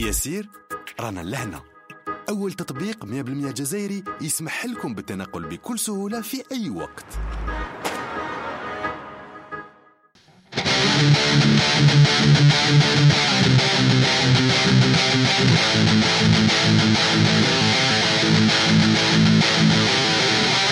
ياسير رانا لهنا. أول تطبيق 100% جزائري يسمح لكم بالتنقل بكل سهولة في أي وقت.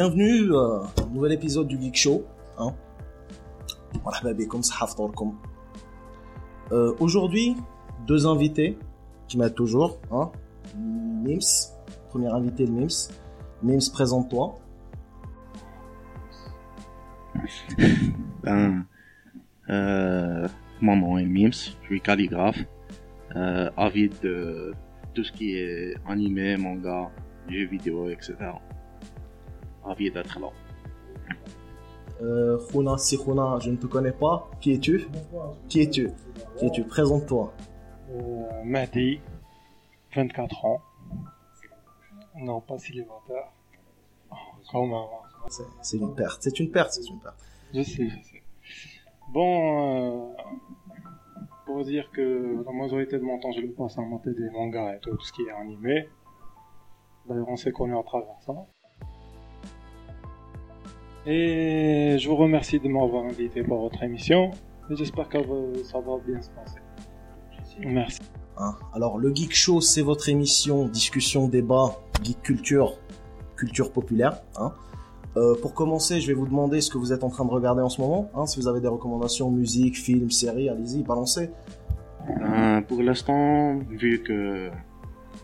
Bienvenue euh, nouvel épisode du Geek Show. Hein. Euh, aujourd'hui, deux invités qui m'aident toujours. Hein. Mims, premier invité de Mims. Mims, présente-toi. ben, euh, mon nom est Mims, je suis calligraphe, euh, avide de tout ce qui est animé, manga, jeux vidéo, etc. Avide d'être là. Euh, Khuna, si Khuna, je ne te connais pas. Qui es-tu? Qui es-tu? Qui es-tu? Présente-toi. Euh, Mahdi, 24 ans. Non, pas célibataire. Oh, quand même. hein. C'est- C'est une perte. C'est une perte, c'est une perte. Je sais, je sais. Bon, euh, pour dire que la majorité de mon temps, je le passe à monter des mangas et tout, tout ce qui est animé. D'ailleurs, on s'est connus à travers ça. Et je vous remercie de m'avoir invité pour votre émission. J'espère que euh, ça va bien se passer. Merci. Hein. Alors, le Geek Show, c'est votre émission, discussion, débat, geek culture, culture populaire. Hein. Euh, pour commencer, je vais vous demander ce que vous êtes en train de regarder en ce moment. Hein. Si vous avez des recommandations, musique, film, série, allez-y, balancez. Ben, pour l'instant, vu que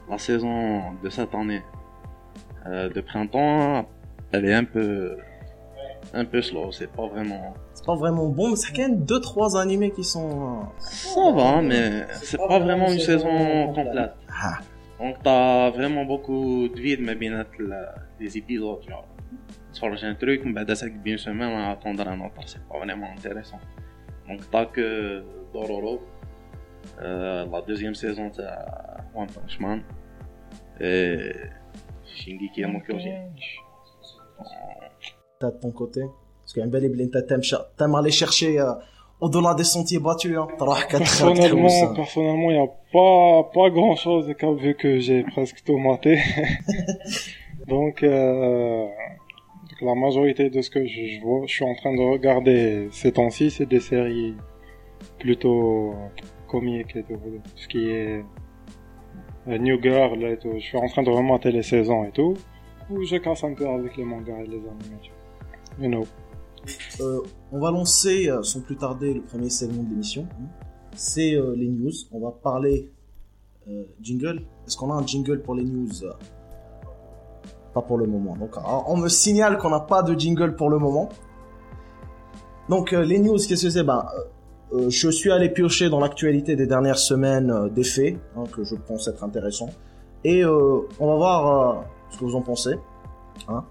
la saison de cette année euh, de printemps, elle est un peu, un peu slow, c'est pas vraiment... C'est pas vraiment bon, mais c'est quand même deux, trois animés qui sont... euh, Ça va, mais c'est pas vraiment une saison complète. Ah, Donc t'as vraiment beaucoup de vide mais bien les épisodes. Genre, tu un truc, mais ça bien semaine à attendre un autre, c'est pas vraiment intéressant. Donc t'as que Dororo, euh, la deuxième saison de One Punch Man, et Shingeki no Kyojin de ton côté Parce qu'un bel Iblin, t'aimes aller chercher euh, au-delà des sentiers battus. Hein. Personnellement, personnellement, il n'y a pas, pas grand-chose, vu que j'ai presque tout maté. donc, euh, la majorité de ce que je, vois, je suis en train de regarder ces temps-ci, c'est des séries plutôt comiques et tout, ce qui est euh, New Girl et tout. Je suis en train de remonter les saisons et tout. Ou je casse un peu avec les mangas et les animations euh, on va lancer, euh, sans plus tarder, le premier segment de l'émission. hein. C'est euh, les news. On va parler jingle. Est-ce qu'on a un jingle pour les news? Pas pour le moment. Donc, alors, on me signale qu'on n'a pas de jingle pour le moment. Donc, les news, qu'est-ce que c'est? Ben, Je suis allé piocher dans l'actualité des dernières semaines des faits, hein, que je pense être intéressants. Et on va voir ce que vous en pensez. Hein.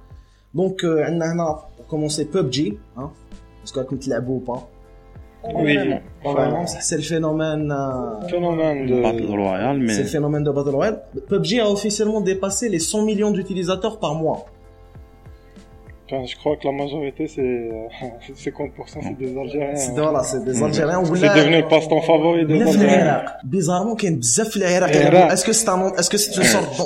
Donc, euh, عندنا هنا, pour commencer, PUBG. Hein. Est-ce que vous l'avez ou pas Oui, Pas vraiment, c'est le phénomène... euh, Phénomène de... Battle Royale, c'est le mais phénomène de Battle Royale. PUBG a officiellement dépassé les 100 millions d'utilisateurs par mois. Enfin, je crois que la majorité, c'est euh, 50% c'est des Algériens. C'est hein. voilà, c'est des Algériens. C'est devenu le passe-temps favori des ولا في Algériens. العراق bizarrement كاين بزاف في العراق العراق. est-ce que c'est un est-ce que c'est une sorte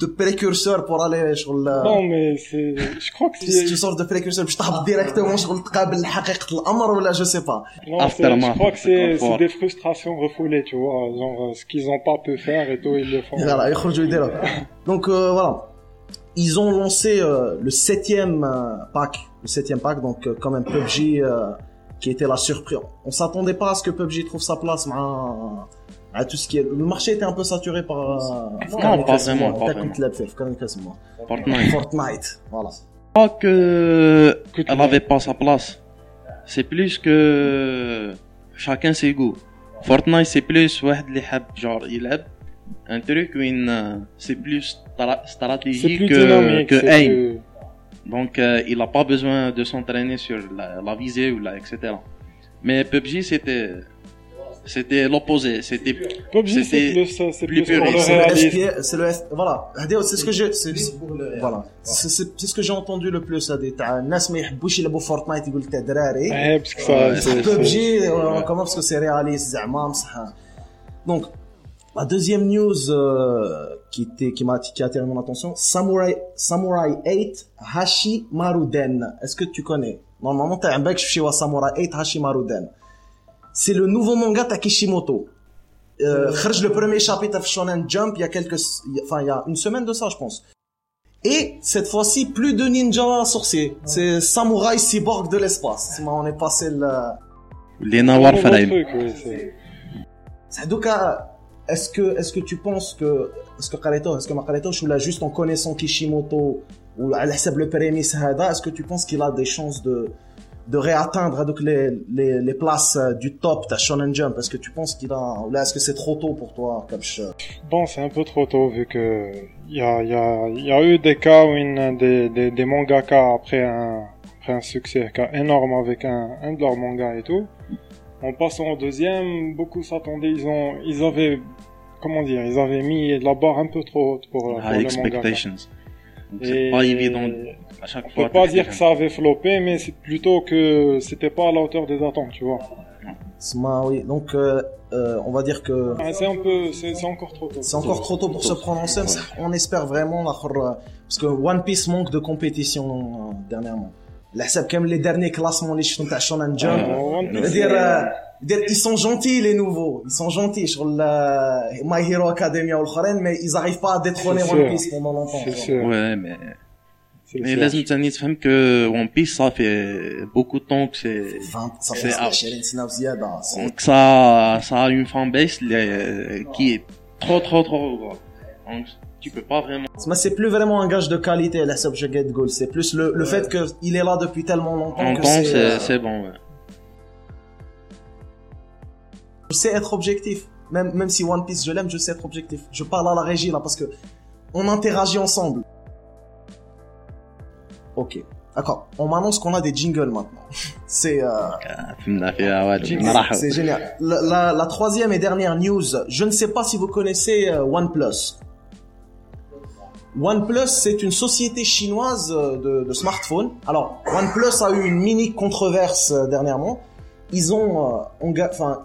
de précurseur pour aller شغل Non, mais c'est... Je crois que c'est une c'est... sorte de précurseur باش تهبط ديريكتومون شغل تقابل حقيقة الأمر ولا je sais pas Non, After c'est- je Math, crois que c'est c'est c'est des frustrations refoulées, tu vois. Genre, euh, ce qu'ils ont pas pu faire et tout, ils le font. Voilà, يخرجوا يديروا. Donc euh, voilà. Ils ont lancé euh, le septième euh, pack, le septième pack, donc euh, quand même PUBG euh, qui était la surprise. On s'attendait pas à ce que PUBG trouve sa place مع à tout ce qui est. Le marché était un peu saturé par. euh, Non, pas vraiment, pas T'as vraiment. كنت لعب فيه فكرني كان اسمه Fortnite. Fortnite. Voilà. Pas que Écoute, elle avait pas sa place. C'est plus que chacun ses goûts. Fortnite c'est plus واحد اللي حاب genre يلعب un truc où euh, c'est plus stra- C'est stratégique plus que, dynamique. que c'est aim. plus- Donc euh, il n'a pas besoin de s'entraîner sur la, la visée ou la etc. Mais PUBG c'était c'était l'opposé. C'était PUBG, c'est C'était plus, c'est plus plus pour le puriste. C'est le réalisme. FPS, c'est le F... Voilà. هذه c'est ce que j'ai c'est voilà. C'est c'est- c'est ce que j'ai entendu le plus هذه تاع الناس ما يحبوش يلعبوا فورتنايت يقول لك تاع دراري Ouais, parce que ça, Ouais, c'est- PUBG c'est- euh, comment parce que c'est réaliste زعما مصح donc la deuxième news euh, qui était qui m'a qui a attiré mon attention Samurai Samurai 8 Hashi Maruden est-ce que tu connais normalement t'as un bec chez Samurai 8 Hashi Maruden C'est le nouveau manga Takishimoto. Euh, le premier chapitre de Shonen Jump il y a quelques, enfin il y a une semaine de ça je pense. Et cette fois-ci plus de ninja sorciers, c'est samouraï cyborg de l'espace. On est passé le. Les Nawar Sadouka, est-ce que est-ce que tu penses que est-ce que Kareto, est-ce que Makareto, ou là juste en connaissant Kishimoto ou à la le prémisse est-ce que tu penses qu'il a des chances de de réatteindre donc les, les, les places euh, du top de Shonen Jump? Est-ce que tu penses qu'il a, ou là, est-ce que c'est trop tôt pour toi, Kabsh? Bon, c'est un peu trop tôt vu que il y a, il y, a, il y a eu des cas où une, des, des, des mangaka après un, après un succès cas énorme avec un, un de leurs mangas et tout. En passant au deuxième, beaucoup s'attendaient, ils ont, ils avaient, comment dire, ils avaient mis la barre un peu trop haute pour, pour High le mangaka c'est pas évident à chaque on fois. On peut pas dire que hein. ça avait floppé, mais c'est plutôt que c'était pas à la hauteur des attentes, tu vois. Oui. Donc, euh, euh, on va dire que. Ah, c'est encore trop tôt. C'est encore trop tôt pour se prononcer. On espère vraiment, euh, parce que One Piece manque de compétition dernièrement. La comme les derniers classements, les Shonen Jump. Ah, One Piece ils sont gentils les nouveaux ils sont gentils sur le My Hero Academia والآخرين mais ils arrivent pas à détrôner C'est One sûr. Piece pendant longtemps c'est tu vois. sûr. Ouais, mais c'est mais sûr. لازم تاني تفهم que One Piece ça fait beaucoup de temps que c'est 20 ça C'est fait out. 20 سنة وزيادة C'est- donc ça ça a une fanbase les- qui est trop trop trop grande. Donc tu peux pas vraiment Mais c'est plus vraiment un gage de qualité la sub Get Goal c'est plus le, le fait que il est là depuis tellement longtemps que entendre c'est c'est euh, c'est bon. Ouais. Je sais être objectif. Même, même si One Piece, je l'aime, je sais être objectif. Je parle à la régie là parce que on interagit ensemble. Ok. D'accord. On m'annonce qu'on a des jingles maintenant. C'est. Euh, c'est génial. La, troisième et dernière news. Je ne sais pas si vous connaissez euh, OnePlus. OnePlus, c'est une société chinoise euh, de, de smartphones. Alors, OnePlus a eu une mini controverse dernièrement ils ont, euh, enfin,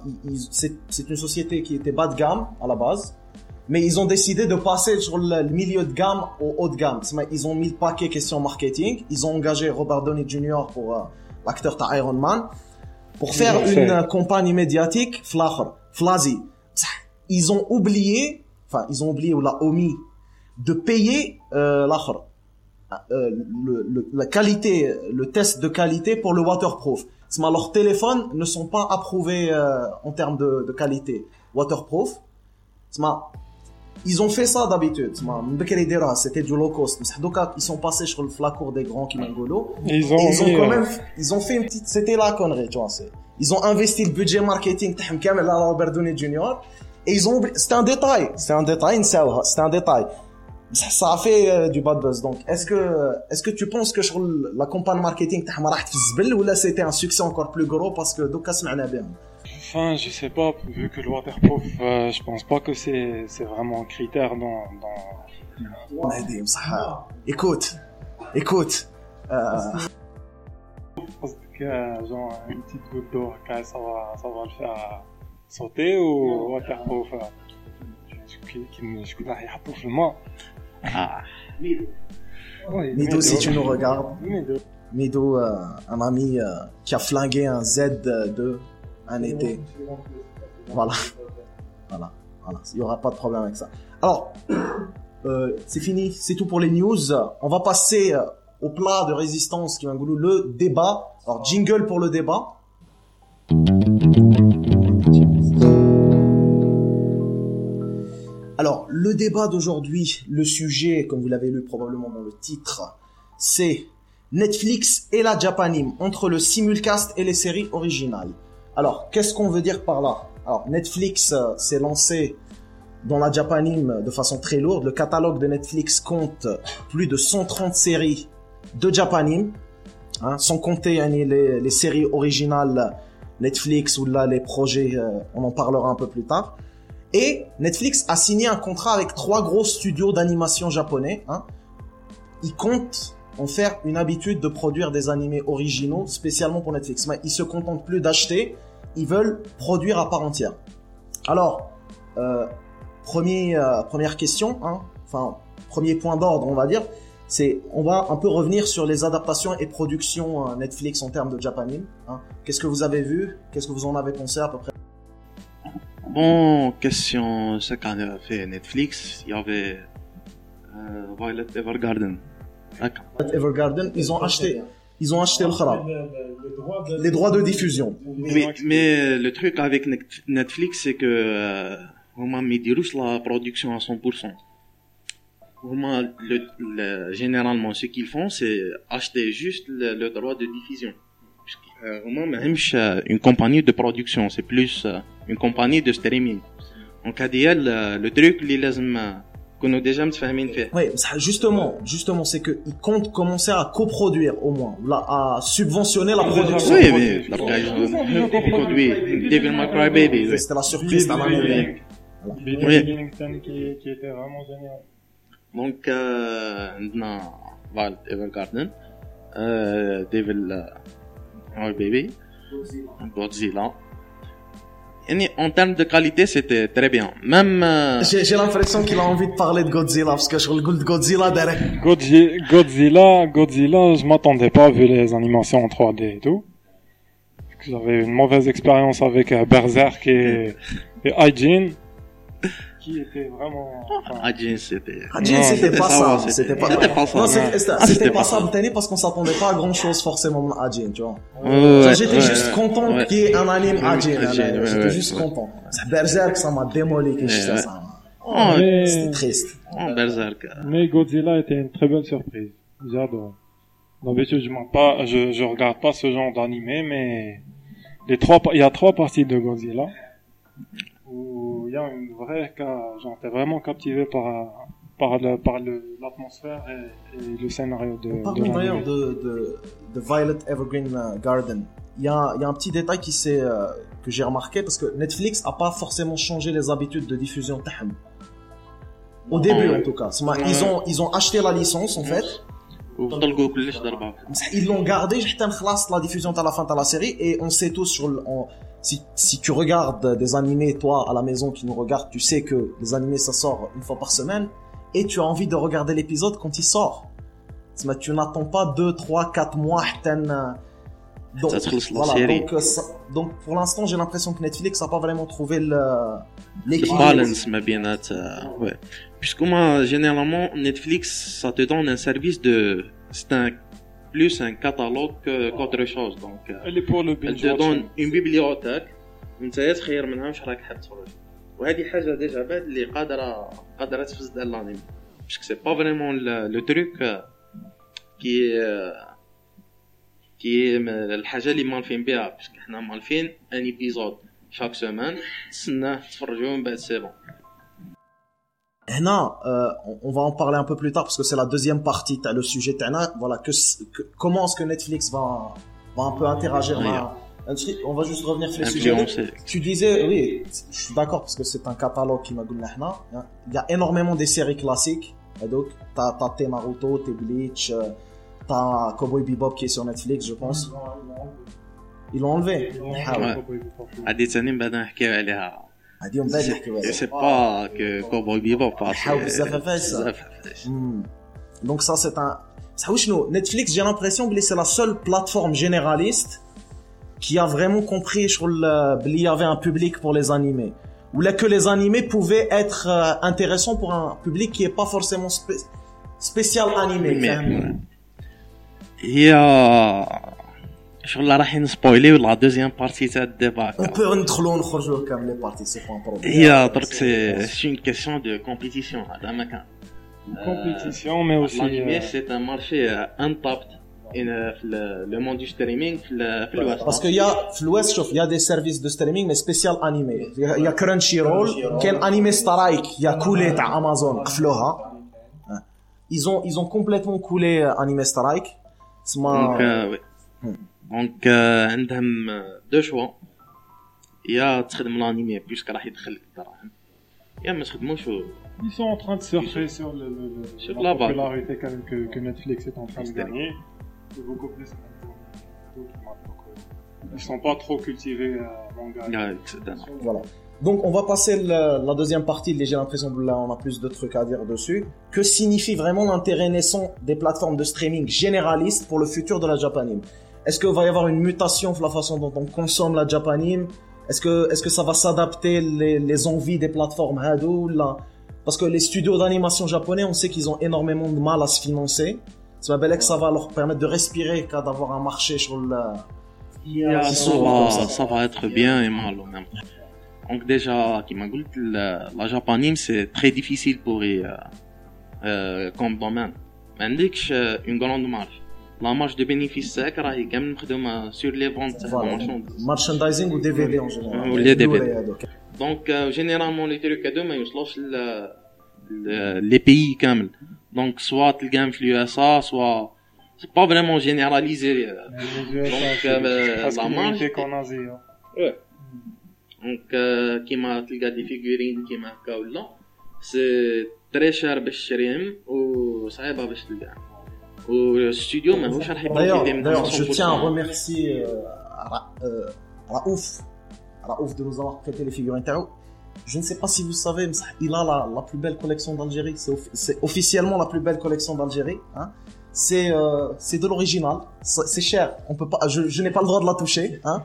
c'est une société qui était bas de gamme à la base, mais ils ont décidé de passer sur le milieu de gamme au haut de gamme. Ils ont mis le paquet question marketing. Ils ont engagé Robert Downey Jr. pour euh, l'acteur de Iron Man pour faire une euh, campagne médiatique. Flacher, Flazy. Ils ont oublié, enfin, ils ont oublié ou l'a omis de payer euh. Euh, le, la qualité, le test de qualité pour le waterproof. Leurs téléphones ne sont pas approuvés euh, en termes de, qualité waterproof. Ils ont fait ça d'habitude. C'était du low cost. Ils sont passés sur le flacour des grands qui Ils ont, ils ont quand euh, même, ils ont fait une petite, c'était la connerie, tu. Ils ont investi le budget marketing de Robert Downey Jr. Et ils ont, c'est un détail. C'est un détail, c'est un détail Ça, ça a fait euh, du bad buzz. Donc, est-ce que, est-ce que tu penses que sur la campagne marketing تاعهم راحت في الزبل ولا c'était un succès encore plus gros parce que دوكا سمعنا بهم. Enfin, je sais pas, vu que le waterproof, euh, je pense pas que c'est c'est vraiment un critère dans, dans... مهدي بصح. Écoute, écoute, euh, Parce que, euh, genre, une petite goutte d'eau, quand ça va, ça va le faire sauter ou waterproof euh, qui- qui me- je connais rien pour le moment. Ah, Oui, Mido, si tu nous regardes, Mido. Mido, euh, un ami euh, qui a flingué un Z2 un été. Voilà. Voilà. Voilà. Il n'y aura pas de problème avec ça. Alors, euh, c'est fini. C'est tout pour les news. On va passer au plat de résistance qui va le débat. Alors, jingle pour le débat. Alors, le débat d'aujourd'hui, le sujet, comme vous l'avez lu probablement dans le titre, c'est Netflix et la Japanime entre le simulcast et les séries originales. Alors, qu'est-ce qu'on veut dire par là? Alors, Netflix euh, s'est lancé dans la Japanime de façon très lourde. Le catalogue de Netflix compte plus de 130 séries de Japanime, hein, sans compter hein, les, séries originales Netflix ou là les projets, euh, on en parlera un peu plus tard. Et Netflix a signé un contrat avec trois gros studios d'animation japonais. Hein. Ils comptent en faire une habitude de produire des animés originaux spécialement pour Netflix. Mais ils se contentent plus d'acheter, ils veulent produire à part entière. Alors, euh, euh, première question, hein, enfin premier point d'ordre, on va dire, c'est on va un peu revenir sur les adaptations et productions euh, Netflix en termes de Japanime. Hein. Qu'est-ce que vous avez vu? Qu'est-ce que vous en avez pensé à peu près? Bon, question, ce qu'on a fait Netflix, il y avait euh, Violet Evergarden. D'accord. Evergarden, ils ont acheté, ils ont acheté le khara. Les droits de diffusion. Mais, mais le truc avec Net- Netflix, c'est que euh, هما ما يديروش la production à 100%. هما le, le, généralement ce qu'ils font, c'est acheter juste le, le droit de diffusion. Puisque, euh, هما ما همش euh, une compagnie de production, c'est plus euh, une compagnie de streaming. Donc هذه هي le, le truc اللي لازم آه، كونوا déjà متفاهمين فيه. Oui, ça, justement, justement, c'est que ils comptent commencer à coproduire au moins, ou là, à subventionner la production. Oui, mais la produit Devil May Cry Baby. C'était la surprise dans l'année. Billy Oui. Billington qui, qui était vraiment génial. Donc, euh, عندنا Wild Evergarden, euh, Devil May Baby, Godzilla. Yani, en termes de qualité, c'était très bien. Même, euh, J'ai j'ai l'impression qu'il a envie de parler de Godzilla, parce que je regarde Godzilla derrière. Godzi- Godzilla, Godzilla, je m'attendais pas vu les animations en 3D et tout. J'avais une mauvaise expérience avec euh, Berserk et, et Hygiene, qui était vraiment. enfin, Ajin, c'était... Hadjin, Non, c'était c'était pas ça, ça. ouais, c'était- pas, c'était pas ça, Non, c'était c'était- c'était c'était pas pas ça, ça. Mtani, parce qu'on s'attendait pas à grand chose forcément à Hadjin, tu vois. Ouais, J'étais ouais, juste content Ouais. qu'il y ait un anime ouais, J'étais juste content. Ça, Berserk, ça m'a démoli que je ça. Oh, mais, C'était triste. oh, Berserk. mais Godzilla était une très bonne surprise. J'adore. D'habitude, je, pas, je, je regarde pas ce genre d'animé, mais les trois, pa- il y a trois parties de Godzilla bien, une vraie, genre, t'es vraiment captivé par, par le, par l'atmosphère et, le scénario de. Parlons d'ailleurs de, Violet Evergreen euh, Garden. Il y a, y a, un petit détail qui s'est, euh, que j'ai remarqué parce que Netflix a pas forcément changé les habitudes de diffusion Taham. Au début, en tout cas. Ils ont, ils ont acheté la licence, en fait. Ils l'ont gardé jusqu'à la diffusion à la fin de la série et on sait tous sur si, si, tu regardes des animés, toi à la maison qui nous regarde, tu sais que les animés ça sort une fois par semaine et tu as envie de regarder l'épisode quand il sort. Tu n'attends pas 2, 3, 4 mois. Euh, donc, voilà, donc, euh, ça, donc pour l'instant, j'ai l'impression que Netflix n'a pas vraiment trouvé l'équilibre. Le. Puisque moi, généralement, Netflix, ça te donne un service de... C'est un... plus un catalogue que- qu'autre chose. Donc, euh, Elle est pour le elle binge te donne watching. une bibliothèque وانت تخير منها واش راك حاب تفرج وهذه حاجه ديجا بعد اللي قادره قادره تفسد الانمي باسكو سي با فريمون لو تروك كي كي الحاجه اللي مالفين بها باسكو حنا مالفين ان ايبيزود شاك سومان تسناه تفرجوه من بعد سي بون Hna, euh, on- on va en parler un peu plus tard parce que c'est la deuxième partie, t'as le sujet Tana. Voilà, que, que- comment est-ce que Netflix va, va un peu interagir Oui. dans l'industrie. On va juste revenir sur les sujets. influencé Tu disais, oui, je suis d'accord parce que c'est un catalogue qui m'a goûté là. Il y a énormément des séries classiques. Et donc, t'as, t'as tes Naruto, tes Bleach, euh, t'as Cowboy Bebop qui est sur Netflix, je pense. Ils l'ont enlevé. Ah ouais. هذه ثاني من بعد نحكيو عليها هادي يوم بعد نحكيو عليها. سي با كو كوبوي بيبو حاول بزاف عفايس. بزاف عفايس Hmm. Donc ça c'est un ça oui, nous, Netflix j'ai l'impression que c'est la seule plateforme généraliste qui a vraiment compris sur le il y avait un public pour les animés ou là que les animés pouvaient être euh, intéressants pour un public qui est pas forcément spé- spécial animé Mais- فاهم؟ هي شغل راح نسبويليو لا دوزيام بارتي تاع الديبا on peut ندخلوا ونخرجوا كامل لي بارتي سي با بروبليم هي درك سي سي اون كيسيون دو كومبيتيسيون هذا ما كان compétition, mais aussi L'animé, euh, c'est un marché euh, untapped. le monde du streaming l'Ouest. Parce qu'il y a, l'Ouest, il y a des services de streaming, mais spécial animé. Il y a Crunchyroll, qui est animé Strike, il y a coulé à Amazon, hein. Ils ont, ils ont complètement coulé euh, Anime Strike. Donc, euh, oui. Hmm. Donc, euh, deux choix. Il y a تخدم l'animé puisque راح يدخل لك الدراهم. يا ما تخدموش ils sont en train de surfer sur, le, le, la, popularité quand même que, que, Netflix est en train de gagner. beaucoup plus ils sont pas trop cultivés à manga. voilà. Donc on va passer la, la deuxième partie. J'ai l'impression que là on a plus de trucs à dire dessus. Que signifie vraiment l'intérêt naissant des plateformes de streaming généralistes pour le futur de la Japanime Est-ce qu'il va y avoir une mutation de la façon dont on consomme la Japanime? Est-ce que est-ce que ça va s'adapter les, les envies des plateformes? Hado là? Parce que les studios d'animation japonais, on sait qu'ils ont énormément de mal à se financer. C'est belle que ça va leur permettre de respirer qu'à d'avoir un marché sur le... ça, va, ça va être bien et mal même. Donc déjà, qui m'a dit, la, la japanime, c'est très difficile pour eux euh, euh, comme domaine. Mais une grande marge. La marge de bénéfice, c'est qu'elle est sur les ventes voilà. Merchandising ou DVD en général. Ou les DVD. Donc, euh, généralement, les trucs à deux, mais les pays كامل. Donc, soit le gamme USA, soit c'est pas vraiment généralisé. Donc, euh, la marge. qu'on a Ouais. Donc, qui m'a des figurines qui m'a là, c'est très cher باش تشريهم وصعيبه باش تلقاهم. au studio D'ailleurs, je tiens à remercier euh, euh, Raouf, Raouf de nous avoir prêté les figurines Tao. Je ne sais pas si vous savez, mais il a la, plus belle collection d'Algérie. C'est officiellement la plus belle collection d'Algérie. Hein. C'est euh, de l'original. C'est cher. On peut pas, je, n'ai pas le droit de la toucher. Hein.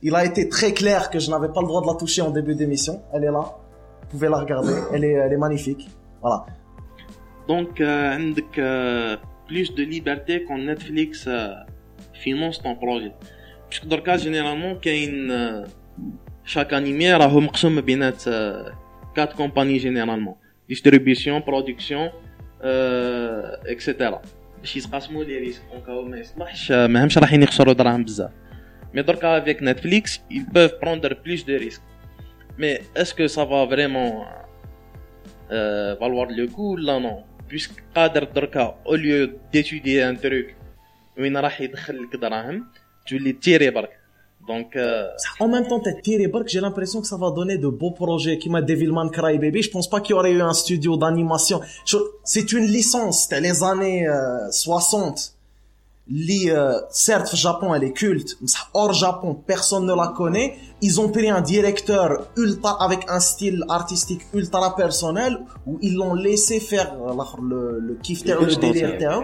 Il a été très clair que je n'avais pas le droit de la toucher en début d'émission. Elle est là. Vous pouvez la regarder. Elle est, elle est magnifique. Voilà. Donc, euh, plus de liberté quand Netflix euh, finance ton projet. Puisque dans le cas, généralement, qu'il y a une chaque animé راهو مقسوم بينات quatre compagnies généralement distribution production اكسيتيرا باش يتقاسموا لي ريسك اون ما يصلحش ماهمش رايحين يخسروا دراهم بزاف مي دركا افيك نتفليكس ils peuvent prendre plus de risques mais est-ce que ça va vraiment euh, valoir le coup là non puisque قادر دركا au lieu d'étudier un truc وين راح يدخل لك دراهم تولي تيري برك Donc, euh... En même temps, Terry Burke, j'ai l'impression que ça va donner de beaux projets. Qui m'a Devilman Crybaby. Je pense pas qu'il y aurait eu un studio d'animation. C'est une licence. C'était les années euh, 60. les, euh, certes, le Japon, elle est culte, mais hors Japon, personne ne la connaît. Ils ont pris un directeur ultra, avec un style artistique ultra personnel, où ils l'ont laissé faire euh, le, le kiff le délire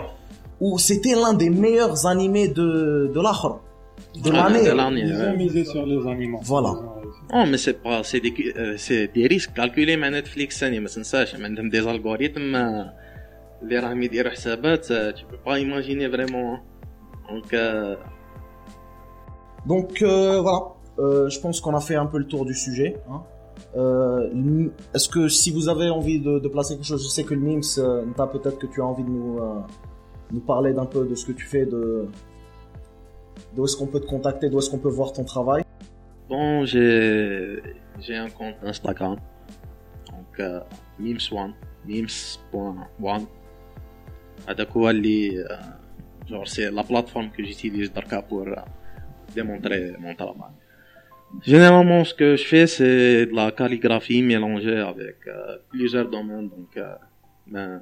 où c'était l'un des meilleurs animés de, de l'Akhra, ah, de l'année. Ils ont misé sur les animaux. Voilà. Oh, mais c'est pas, c'est des, euh, des risques calculés, mais Netflix, c'est des algorithmes, euh... اللي راهم يديروا حسابات tu peux pas imaginer vraiment donc euh... donc euh, voilà euh, je pense qu'on a fait un peu le tour du sujet hein. Euh, est-ce que si vous avez envie de, de, placer quelque chose, je sais que le Mims, euh, peut-être que tu as envie de nous, euh, nous parler d'un peu de ce que tu fais de, D'où est-ce qu'on peut te contacter D'où est-ce qu'on peut voir ton travail Bon, j'ai j'ai un compte Instagram. Donc euh, memes1 memes.1 euh, genre c'est la plateforme que j'utilise pour euh, démontrer mon travail. Généralement, ce que je fais, c'est de la calligraphie mélangée avec euh, plusieurs domaines. Donc, euh, ben,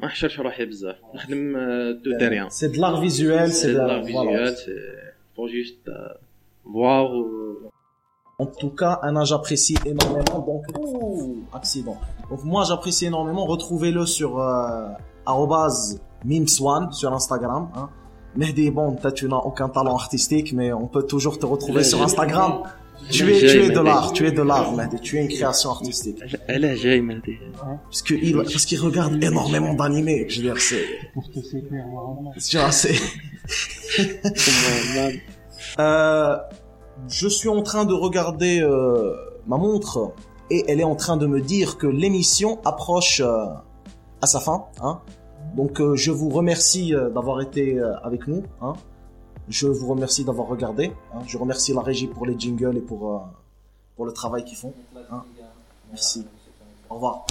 ما حشرش روحي بزاف نخدم دو تيريان سي دو لار فيزوال سي دو لار فيزوال سي فو جوست voir En tout cas, Anna, j'apprécie énormément. Donc, accident. Donc, moi, j'apprécie énormément. Retrouvez-le sur euh, @memes1 sur Instagram. Hein. Mehdi, bon, peut-être tu n'as aucun talent artistique, mais on peut toujours te retrouver sur Instagram. Tu es, tu es de l'art, tu es de l'art, Mehdi. Tu es une création artistique. Elle est j'ai Mehdi. Parce qu'il, parce qu'il regarde énormément d'animés. Je veux dire, c'est. Tu vois, c'est. euh, je suis en train de regarder euh, ma montre et elle est en train de me dire que l'émission approche euh, à sa fin. Hein. Donc euh, je vous remercie euh, d'avoir été euh, avec nous. Hein. Je vous remercie d'avoir regardé. hein. Je remercie la régie pour les jingles et pour, pour le travail qu'ils font. hein. Merci. Au revoir.